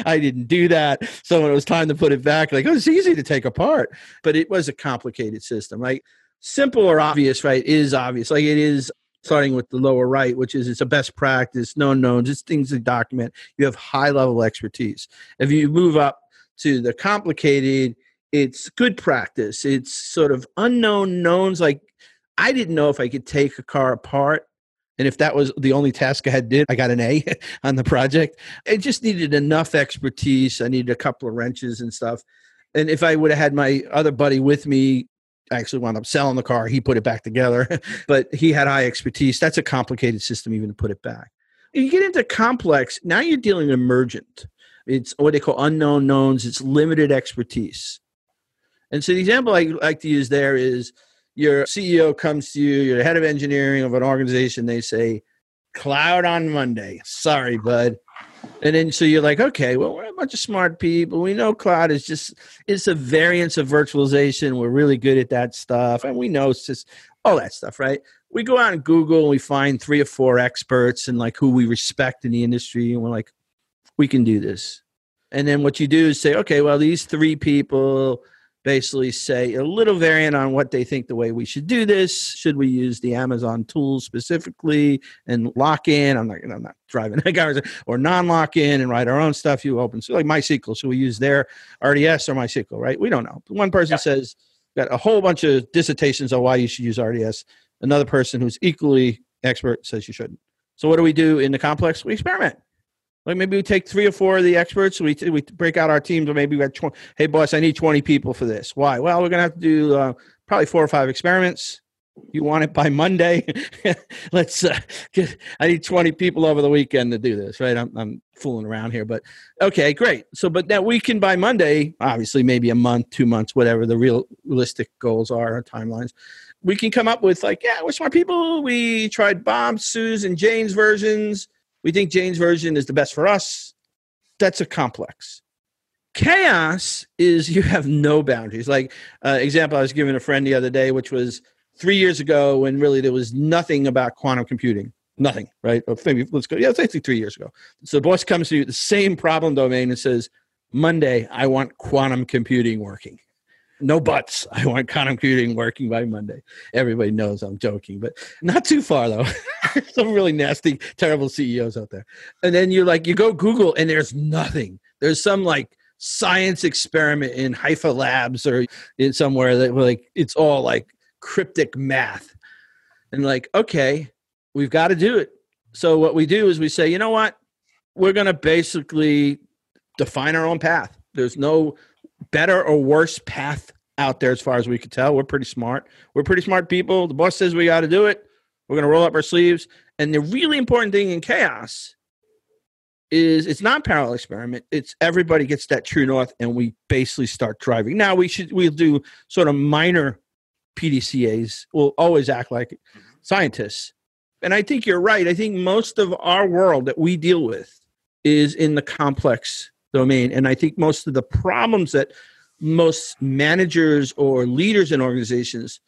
I didn't do that. So when it was time to put it back like oh it's easy to take apart. But it was a complicated system. Like simple or obvious right is obvious. Like it is starting with the lower right which is it's a best practice known knowns just things to document. You have high level expertise. If you move up to the complicated it's good practice. It's sort of unknown knowns like I didn't know if I could take a car apart. And if that was the only task I had did, I got an A [LAUGHS] on the project. It just needed enough expertise. I needed a couple of wrenches and stuff. And if I would have had my other buddy with me, I actually wound up selling the car. He put it back together, [LAUGHS] but he had high expertise. That's a complicated system, even to put it back. You get into complex, now you're dealing with emergent. It's what they call unknown knowns, it's limited expertise. And so the example I like to use there is your CEO comes to you, you're head of engineering of an organization, they say, cloud on Monday. Sorry, bud. And then so you're like, okay, well, we're a bunch of smart people. We know cloud is just it's a variance of virtualization. We're really good at that stuff. And we know it's just all that stuff, right? We go out and Google and we find three or four experts and like who we respect in the industry, and we're like, we can do this. And then what you do is say, okay, well, these three people basically say a little variant on what they think the way we should do this. Should we use the Amazon tools specifically and lock in? I'm not, I'm not driving [LAUGHS] cars or non-lock in and write our own stuff. You open so like MySQL. Should we use their RDS or MySQL? Right? We don't know. One person yeah. says got a whole bunch of dissertations on why you should use RDS. Another person who's equally expert says you shouldn't. So what do we do in the complex? We experiment. Like maybe we take three or four of the experts. We we break out our teams, or maybe we got twenty. Hey, boss, I need twenty people for this. Why? Well, we're gonna have to do uh, probably four or five experiments. You want it by Monday? [LAUGHS] Let's uh, get. I need twenty people over the weekend to do this. Right? I'm I'm fooling around here, but okay, great. So, but that we can by Monday, obviously, maybe a month, two months, whatever the real realistic goals are or timelines. We can come up with like, yeah, we're smart people. We tried Bob, Sue's, and Jane's versions we think Jane's version is the best for us. That's a complex. Chaos is [LAUGHS] you have no boundaries. Like uh, example, I was giving a friend the other day, which was three years ago when really there was nothing about quantum computing. Nothing, right? Maybe let's go. Yeah, it's actually three years ago. So the boss comes to you, the same problem domain, and says, Monday, I want quantum computing working no buts. [LAUGHS] I want quantum computing working by Monday. Everybody knows I'm joking, but not too far though. [LAUGHS] Some really nasty, terrible CEOs out there. And then you're like you go Google and there's nothing. There's some like science experiment in Haifa Labs or in somewhere that like it's all like cryptic math. And like, okay, we've got to do it. So what we do is we say, you know what? We're going to basically define our own path. There's no better or worse path out there as far as we can tell. We're pretty smart. We're pretty smart people. The boss says we got to do it. We're going to roll up our sleeves. And the really important thing in chaos is it's not parallel experiment. It's everybody gets that true north, and we basically start driving. Now we should we'll do sort of minor PDCAs. We'll always act like mm-hmm. scientists. And I think you're right. I think most of our world that we deal with is in the complex domain. And I think most of the problems that most managers or leaders in organizations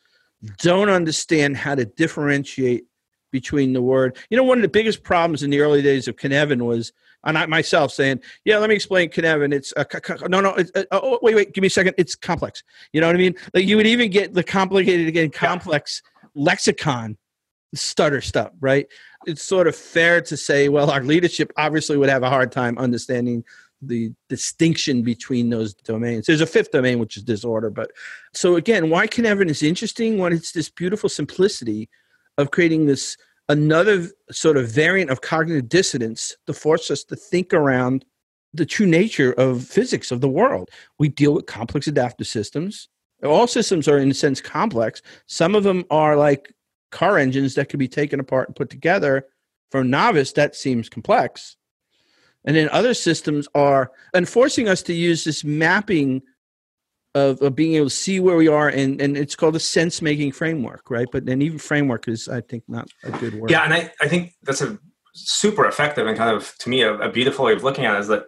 don't understand how to differentiate between the word. You know, one of the biggest problems in the early days of Cynefin was, and I myself saying, "Yeah, let me explain Cynefin. It's a, no, no. Uh, oh, wait, wait. Give me a second. It's complex. You know what I mean? Like you would even get the complicated again, complex lexicon stutter stuff, right? It's sort of fair to say, well, our leadership obviously would have a hard time understanding the distinction between those domains. There's a fifth domain, which is disorder. But so again, why Cynefin is interesting when it's this beautiful simplicity of creating this another sort of variant of cognitive dissonance to force us to think around the true nature of physics of the world. We deal with complex adaptive systems. All systems are in a sense complex. Some of them are like car engines that could be taken apart and put together. For a novice, that seems complex and then other systems are enforcing us to use this mapping of, of being able to see where we are and, and it's called a sense making framework right? But then even framework is i think not a good word. Yeah and i, I think that's a super effective and kind of to me a, a beautiful way of looking at it is that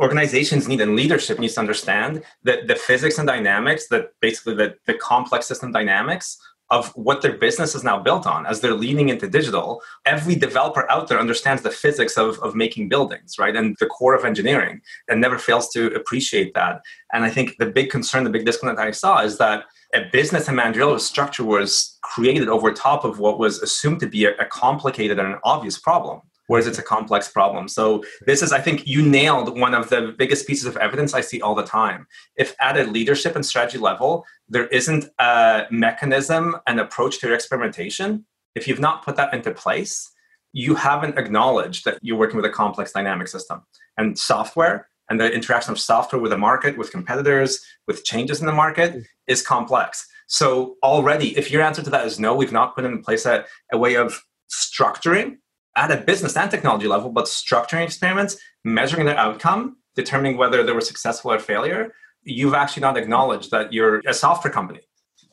organizations need and leadership needs to understand that the physics and dynamics that basically the, the complex system dynamics of what their business is now built on. As they're leaning into digital every developer out there understands the physics of, of making buildings right? And the core of engineering and never fails to appreciate that. And i think the big concern the big disconnect i saw is that a business and managerial structure was created over top of what was assumed to be a, a complicated and an obvious problem whereas it's a complex problem. So this is, I think, you nailed one of the biggest pieces of evidence I see all the time. If at a leadership and strategy level, there isn't a mechanism and approach to your experimentation, if you've not put that into place, you haven't acknowledged that you're working with a complex dynamic system. And software and the interaction of software with the market, with competitors, with changes in the market is complex. So already, if your answer to that is no, we've not put in place a, a way of structuring at a business and technology level, but structuring experiments, measuring their outcome, determining whether they were successful or failure, you've actually not acknowledged that you're a software company.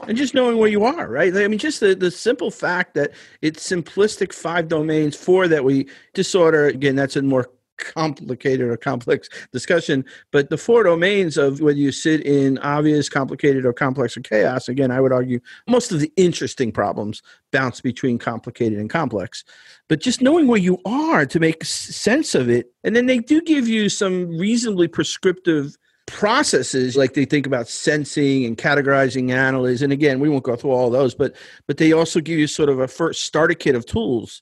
And just knowing where you are, right? I mean, just the, the simple fact that it's simplistic five domains, four that we disorder, again, that's a more complicated or complex discussion. But the four domains of whether you sit in obvious, complicated, or complex or chaos, again, I would argue most of the interesting problems bounce between complicated and complex. But just knowing where you are to make sense of it, and then they do give you some reasonably prescriptive processes like they think about sensing and categorizing analyze and again we won't go through all those but but they also give you sort of a first starter kit of tools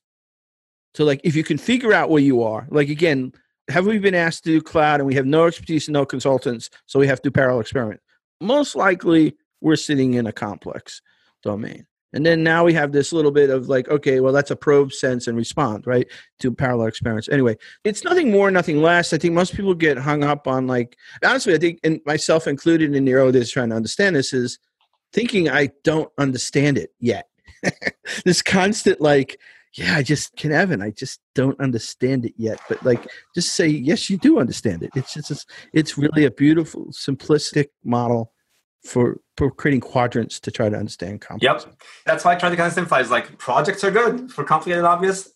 so, like, if you can figure out where you are, like, again, have we been asked to do cloud and we have no expertise and no consultants, so we have to do parallel experiment? Most likely, we're sitting in a complex domain. And then now we have this little bit of like, okay, well, that's a probe, sense, and respond, right, to parallel experiments. Anyway, it's nothing more, nothing less. I think most people get hung up on like, honestly, I think, and myself included in the early days trying to understand this, is thinking I don't understand it yet. [LAUGHS] this constant like, yeah, I just can Evan, I just don't understand it yet. But like, just say yes, you do understand it. It's just it's really a beautiful, simplistic model for for creating quadrants to try to understand complex. Yep, that's why I try to kind of simplify. Is like projects are good for complicated obvious.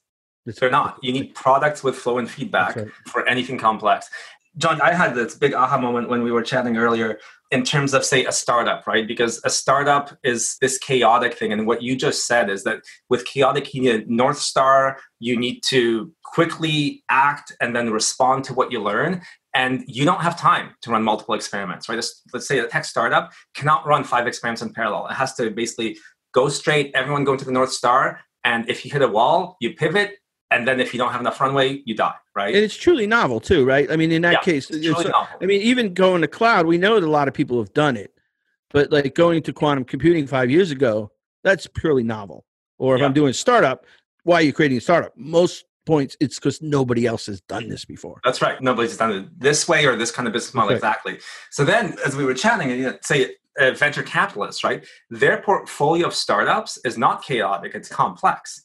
They're not. You need products with flow and feedback right. for anything complex. John, I had this big aha moment when we were chatting earlier in terms of, say, a startup, right? Because a startup is this chaotic thing. And what you just said is that with chaotic, you need a North Star, you need to quickly act and then respond to what you learn. And you don't have time to run multiple experiments, right? Let's say a tech startup cannot run five experiments in parallel. It has to basically go straight, everyone going to the North Star. And if you hit a wall, you pivot, and then if you don't have enough runway, you die, right? And it's truly novel too, right? I mean, in that yeah, case, it's, I mean, even going to cloud, we know that a lot of people have done it, but like going to quantum computing five years ago, that's purely novel. Or if yeah. I'm doing a startup, why are you creating a startup? Most points, it's because nobody else has done this before. That's right. Nobody's done it this way or this kind of business model okay. exactly. So then, as we were chatting, you know, say uh, venture capitalists, right? Their portfolio of startups is not chaotic; it's complex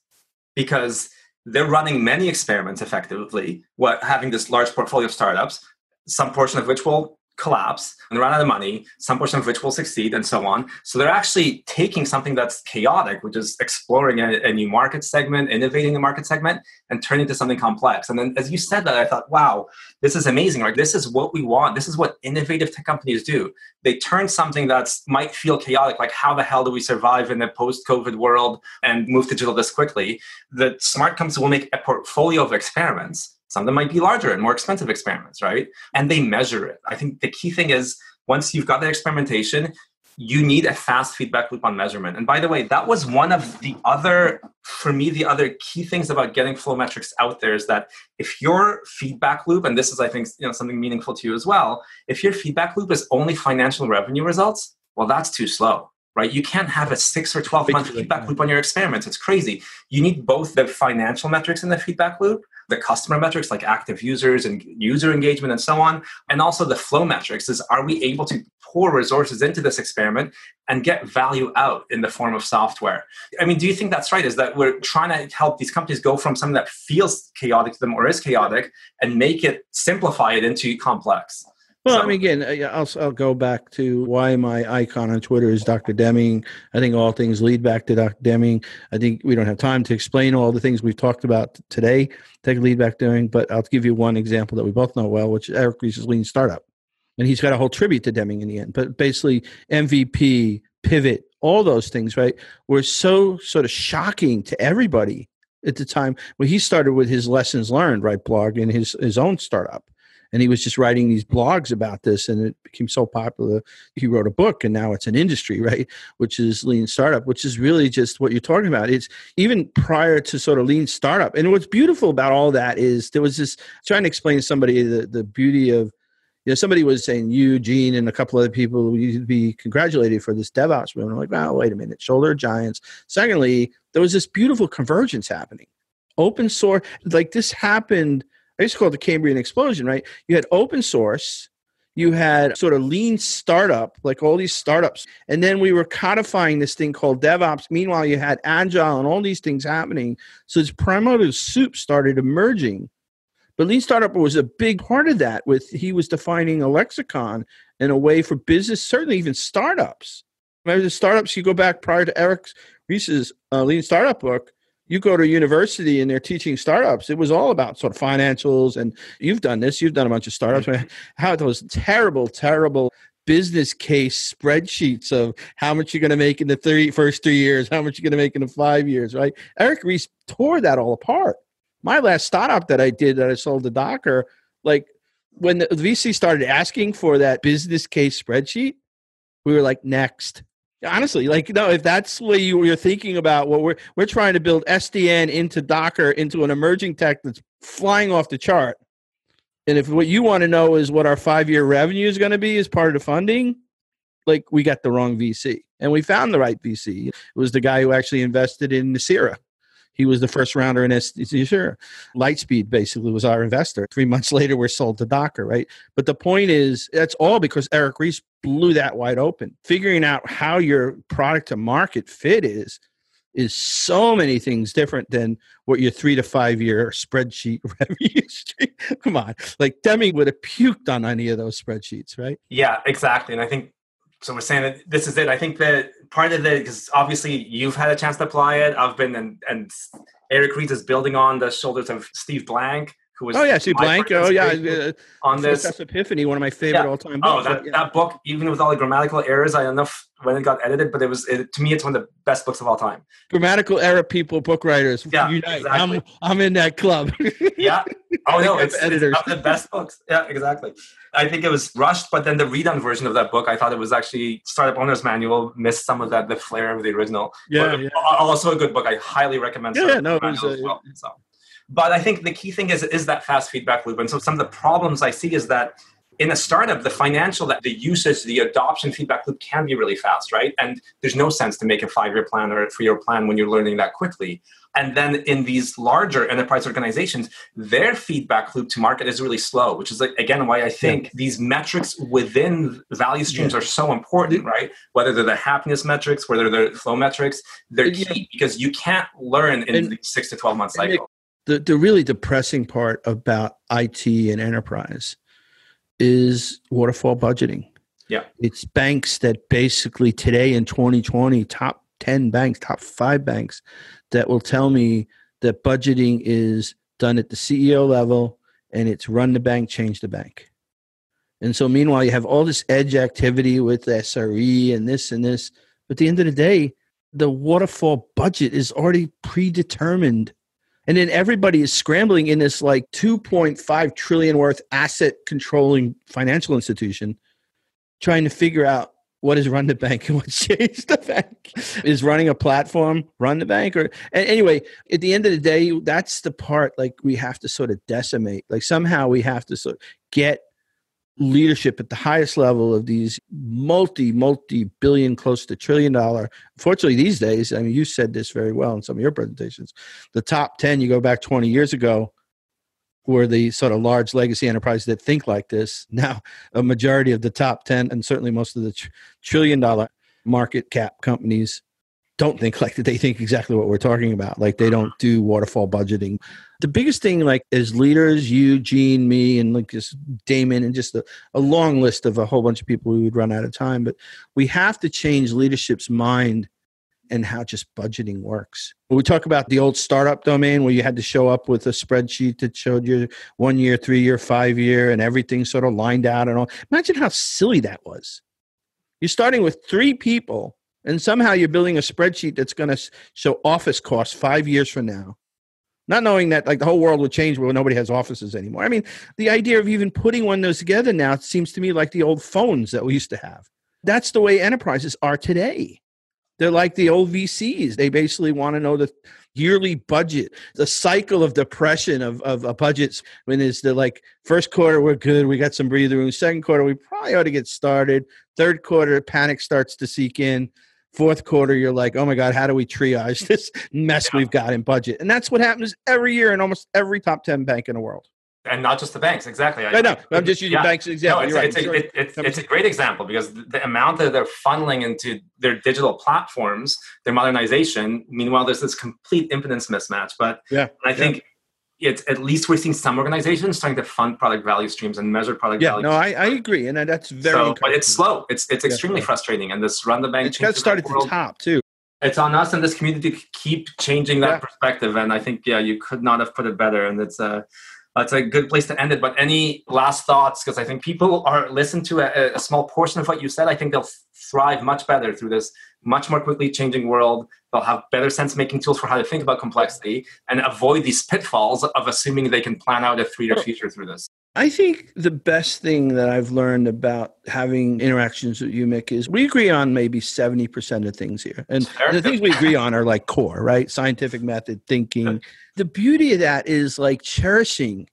because they're running many experiments effectively, what having this large portfolio of startups, some portion of which will collapse and run out of money, some portion of which will succeed, and so on. So they're actually taking something that's chaotic, which is exploring a, a, new market segment, innovating a market segment, and turning it to something complex. And then as you said that, I thought, wow, this is amazing. Like this is what we want. This is what innovative tech companies do. They turn something that might feel chaotic, like how the hell do we survive in a post-COVID world and move digital this quickly? The smart companies will make a portfolio of experiments some of them might be larger and more expensive experiments, right? And they measure it. I think the key thing is once you've got that experimentation, you need a fast feedback loop on measurement. And by the way, that was one of the other, for me, the other key things about getting flow metrics out there is that if your feedback loop, and this is, I think, you know, something meaningful to you as well, if your feedback loop is only financial revenue results, well, that's too slow right? You can't have a six or 12 month feedback loop on your experiments. It's crazy. You need both the financial metrics in the feedback loop, the customer metrics like active users and user engagement and so on, and also the flow metrics is are we able to pour resources into this experiment and get value out in the form of software? I mean, do you think that's right? Is that we're trying to help these companies go from something that feels chaotic to them or is chaotic and make it simplify it into complex? Well, so, I mean, again, uh, I'll, I'll go back to why my icon on Twitter is Dr. Deming. I think all things lead back to Dr. Deming. I think we don't have time to explain all the things we've talked about today. Take a lead back doing, but I'll give you one example that we both know well, which is Eric Ries's Lean Startup. And he's got a whole tribute to Deming in the end. But basically, MVP, pivot, all those things, right, were so sort of shocking to everybody at the time when he started with his lessons learned, right, blog in his, his own startup and he was just writing these blogs about this and it became so popular he wrote a book and now it's an industry [LAUGHS] right which is lean startup which is really just what you're talking about it's even prior to sort of lean startup and what's beautiful about all that is there was this trying to explain to somebody the, the beauty of you know, somebody was saying you, Gene, and a couple other people you'd be congratulated for this DevOps movement. I'm like, wow, wait a minute, shoulder giants. Secondly, there was this beautiful convergence happening. Open source, like this happened I used to call it the Cambrian explosion, right? You had open source, you had sort of lean startup, like all these startups. And then we were codifying this thing called DevOps. Meanwhile, you had Agile and all these things happening. So this primitive soup started emerging. But Lean Startup was a big part of that. With he was defining a lexicon and a way for business, certainly even startups. Remember the startups you go back prior to Eric Ries's uh, Lean Startup book you go to university and they're teaching startups it was all about sort of financials and you've done this you've done a bunch of startups [LAUGHS] how those terrible terrible business case spreadsheets of how much you're going to make in the three, first three years how much you're going to make in the five years right? Eric ries tore that all apart. My last startup that i did that i sold to docker like when the vc started asking for that business case spreadsheet we were like next honestly like no if that's what you, you're thinking about what we're we're trying to build sdn into docker into an emerging tech that's flying off the chart and if what you want to know is what our five year revenue is going to be as part of the funding like we got the wrong vc And we found the right VC. It was the guy who actually invested in Nicira. He was the first rounder in Nicira. Lightspeed basically was our investor. Three months [LAUGHS] later, we're sold to Docker, right? But the point is, that's all because Eric Ries blew that wide open. Figuring out how your product to market fit is is so many things different than what your three to five year spreadsheet [LAUGHS] revenue stream. Come on, like Demi would have puked on any of those spreadsheets, right? Yeah, exactly. And I think so. We're saying that this is it. I think that part of it because obviously you've had a chance to apply it. I've been and and Eric Ries is building on the shoulders of Steve Blank, who was oh yeah, Steve Blank. Oh yeah, uh, on this Epiphany, one of my favorite yeah. all time. Books. Oh, that, yeah. that book, even with all the grammatical errors, I don't know if, when it got edited, but it was it, to me, it's one of the best books of all time. Grammatical error people, book writers, yeah, unite. Exactly. I'm I'm in that club. [LAUGHS] yeah. Oh no, it's, editors. it's the best books. Yeah, exactly. I think it was rushed, but then the read-on version of that book, I thought it was actually Startup Owner's Manual, missed some of that the flair of the original. Yeah, but yeah. Also a good book. I highly recommend. Yeah, Startup no, it was, as well. So. But I think the key thing is is that fast feedback loop. And so some of the problems I see is that in a startup, the financial, that the usage, the adoption feedback loop can be really fast, right? And there's no sense to make a five-year plan or a three-year plan when you're learning that quickly. And then in these larger enterprise organizations, their feedback loop to market is really slow, which is like, again why I think yeah. these metrics within value streams yeah. are so important, right? Whether they're the happiness metrics, whether they're the flow metrics, they're key yeah. because you can't learn in and, the six to twelve month cycle. The the really depressing part about IT and enterprise is waterfall budgeting. Yeah. It's banks that basically today in 2020, top 10 banks, top five banks that will tell me that budgeting is done at the CEO level and it's run the bank, change the bank. And so, meanwhile, you have all this edge activity with SRE and this and this. But at the end of the day, the waterfall budget is already predetermined. And then everybody is scrambling in this like 2.5 trillion worth asset controlling financial institution, trying to figure out what is run the bank and what [LAUGHS] changed the bank. Is running a platform run the bank or anyway at the end of the day that's the part like we have to sort of decimate. Like somehow we have to sort of get leadership at the highest level of these multi multi billion close to trillion dollar unfortunately these days i mean you said this very well in some of your presentations the top 10 you go back 20 years ago were the sort of large legacy enterprises that think like this. [LAUGHS] Now, a majority of the top 10 and certainly most of the tr- trillion dollar market cap companies don't think [LAUGHS] like that. They think exactly what we're talking about. Like they don't do waterfall budgeting. The biggest thing, like as leaders, you, Gene, me, and like just Damon, and just a, a long list of a whole bunch of people, we would run out of time. But we have to change leadership's mind and how just budgeting works. When we talk about the old startup domain where you had to show up with a spreadsheet that showed your one year, three year, five year, and everything sort of lined out and all. Imagine how silly that was. You're starting with three people, and somehow you're building a spreadsheet that's going to show office costs five years from now. Not knowing that like the whole world would change where nobody has offices anymore. I mean, the idea of even putting one of those together now seems to me like the old phones that we used to have. That's the way enterprises are today they're like the old VCs. They basically want to know the yearly budget, the cycle of depression of, of, of budgets when it's the like first quarter, we're good, we got some breathing room. Second quarter, we probably ought to get started. Third quarter, panic starts to seek in. Fourth quarter, you're like, oh my God, how do we triage this mess yeah. we've got in budget? And that's what happens every year in almost every top 10 bank in the world and not just the banks exactly i know i'm just using yeah. banks as example no, it's, it's, right. a, it, it's, it's, a great example because the amount that they're funneling into their digital platforms their modernization meanwhile there's this complete impedance mismatch but yeah i think. It's at least we're seeing some organizations starting to fund product value streams and measure product yeah, value. no, I, I agree, and that's very. So, but it's slow. It's it's extremely yeah. frustrating, and this run the bank. It's got to start at the top too it's on us and this community to keep changing that yeah. perspective and i think yeah you could not have put it better and it's a. It's a good place to end it. But any last thoughts? Because I think people are listen to a, a, small portion of what you said. I think they'll thrive much better through this much more quickly changing world. They'll have better sense making tools for how to think about complexity and avoid these pitfalls of assuming they can plan out a three-year future through this. I think the best thing that I've learned about having interactions with you, Mik, is we agree on maybe 70% of things here. And sure. the things we agree on are like core, right? Scientific method, thinking. The beauty of that is like cherishing.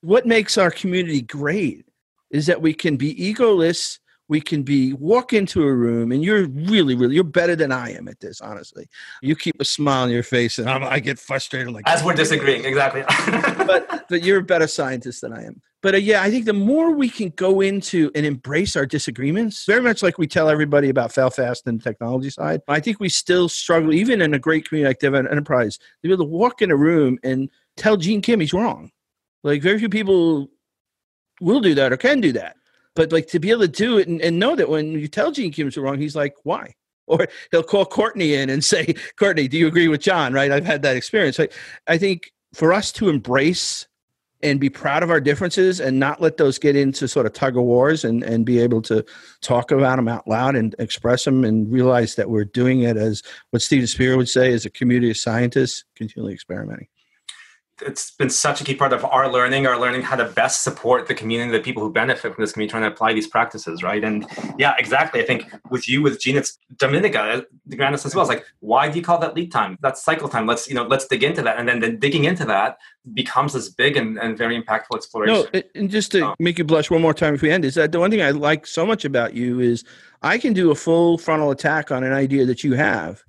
What makes our community great is that we can be egoless we can be walk into a room and you're really really you're better than i am at this honestly. You keep a smile on your face and I'm, i get frustrated like as we're disagreeing exactly. [LAUGHS] But but you're a better scientist than i am. But uh, yeah i think the more we can go into and embrace our disagreements very much like we tell everybody about fail fast and technology side i think we still struggle even in a great community like dev enterprise to be able to walk in a room and tell gene kim he's wrong. Like very few people will do that or can do that but like to be able to do it and, and know that when you tell Gene Kim's wrong, he's like, why? [LAUGHS] Or he'll call Courtney in and say, Courtney, do you agree with John? Right? I've had that experience. I, I think for us to embrace and be proud of our differences and not let those get into sort of tug of wars and, and be able to talk about them out loud and express them and realize that we're doing it as what Steven Spear would say as a community of scientists continually experimenting it's been such a key part of our learning, our learning how to best support the community, the people who benefit from this community, trying to apply these practices, right? And yeah, exactly. I think with you, with Gene, it's Dominica, uh, DeGrandis as well. It's like, why do you call that lead time? That's cycle time. Let's, you know, let's dig into that. And then, then digging into that becomes this big and, and very impactful exploration. No, and just to oh. make you blush one more time if we end, is that the one thing I like so much about you is I can do a full frontal attack on an idea that you have.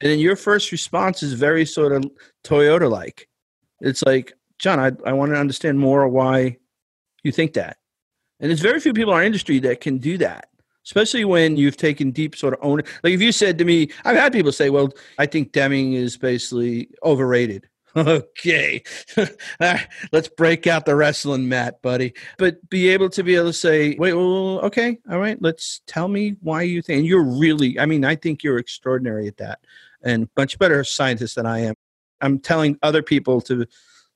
And then your first response is very sort of Toyota like it's like, John, I, I want to understand more why you think that. And there's very few people in our industry that can do that, especially when you've taken deep sort of own. Like if you said to me, I've had people say, well, I think Deming is basically overrated. [LAUGHS] okay, [LAUGHS] let's break out the wrestling mat, buddy. But be able to be able to say, wait, well, okay, all right, let's tell me why you think. And you're really, I mean, I think you're extraordinary at that and much better scientist than I am. I'm telling other people to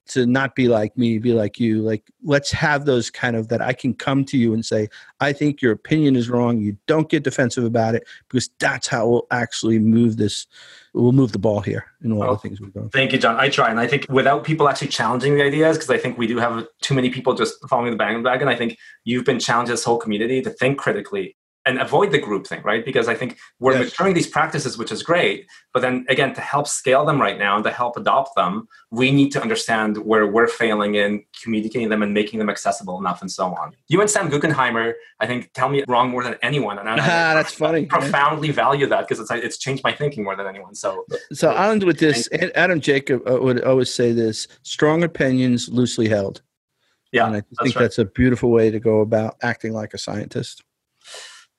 to not be like me, be like you. Like let's have those kind of that I can come to you and say, I think your opinion is wrong. You don't get defensive about it because that's how we'll actually move this. We'll move the ball here in all well, the oh, things we're doing. Thank you, John. I try, and I think without people actually challenging the ideas, because I think we do have too many people just following the bandwagon. I think you've been challenging this whole community to think critically and avoid the groupthink, right? Because I think we're yes. maturing these practices, which is great. But then again, to help scale them right now and to help adopt them, we need to understand where we're failing in communicating them and making them accessible enough and so on. You and Sam Guckenheimer, I think, tell me wrong more than anyone. And I, [LAUGHS] ah, that's funny. profoundly value that because it's, it's changed my thinking more than anyone. So, so I'll end with this. Adam Jacob uh, would always say this strong opinions loosely held. Yeah. And I think right. that's a beautiful way to go about acting like a scientist.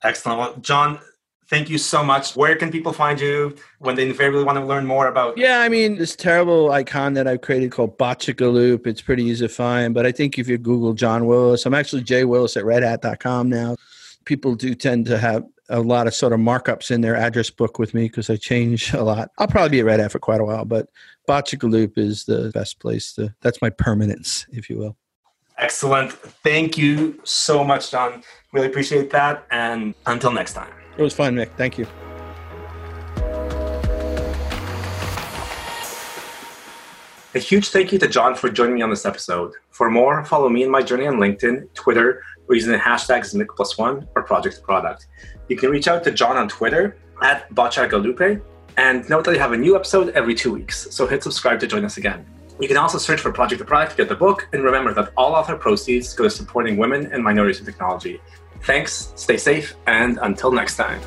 Excellent. Well, John, thank you so much. Where can people find you when they invariably want to learn more about? Yeah, I mean, this terrible icon that I've created called Botchagalupe, it's pretty easy to find. But I think if you Google John Willis, I'm actually Jay Willis at redhat.com now. People do tend to have a lot of sort of markups in their address book with me because I change a lot. I'll probably be at Red Hat for quite a while, but Botchagalupe is the best place to, that's my permanence, if you will. Excellent. Thank you so much, John. Really appreciate that. And until next time. It was fun, Mik. Thank you. A huge thank you to John for joining me on this episode. For more, follow me in my journey on LinkedIn, Twitter, or using the hashtags Mik plus one or Project Product. You can reach out to John on Twitter at Botchagalupe. And note that I have a new episode every two weeks, so hit subscribe to join us again. You can also search for Project to Product to get the book, and remember that all author proceeds go to supporting women and minorities in technology. Thanks, stay safe, and until next time.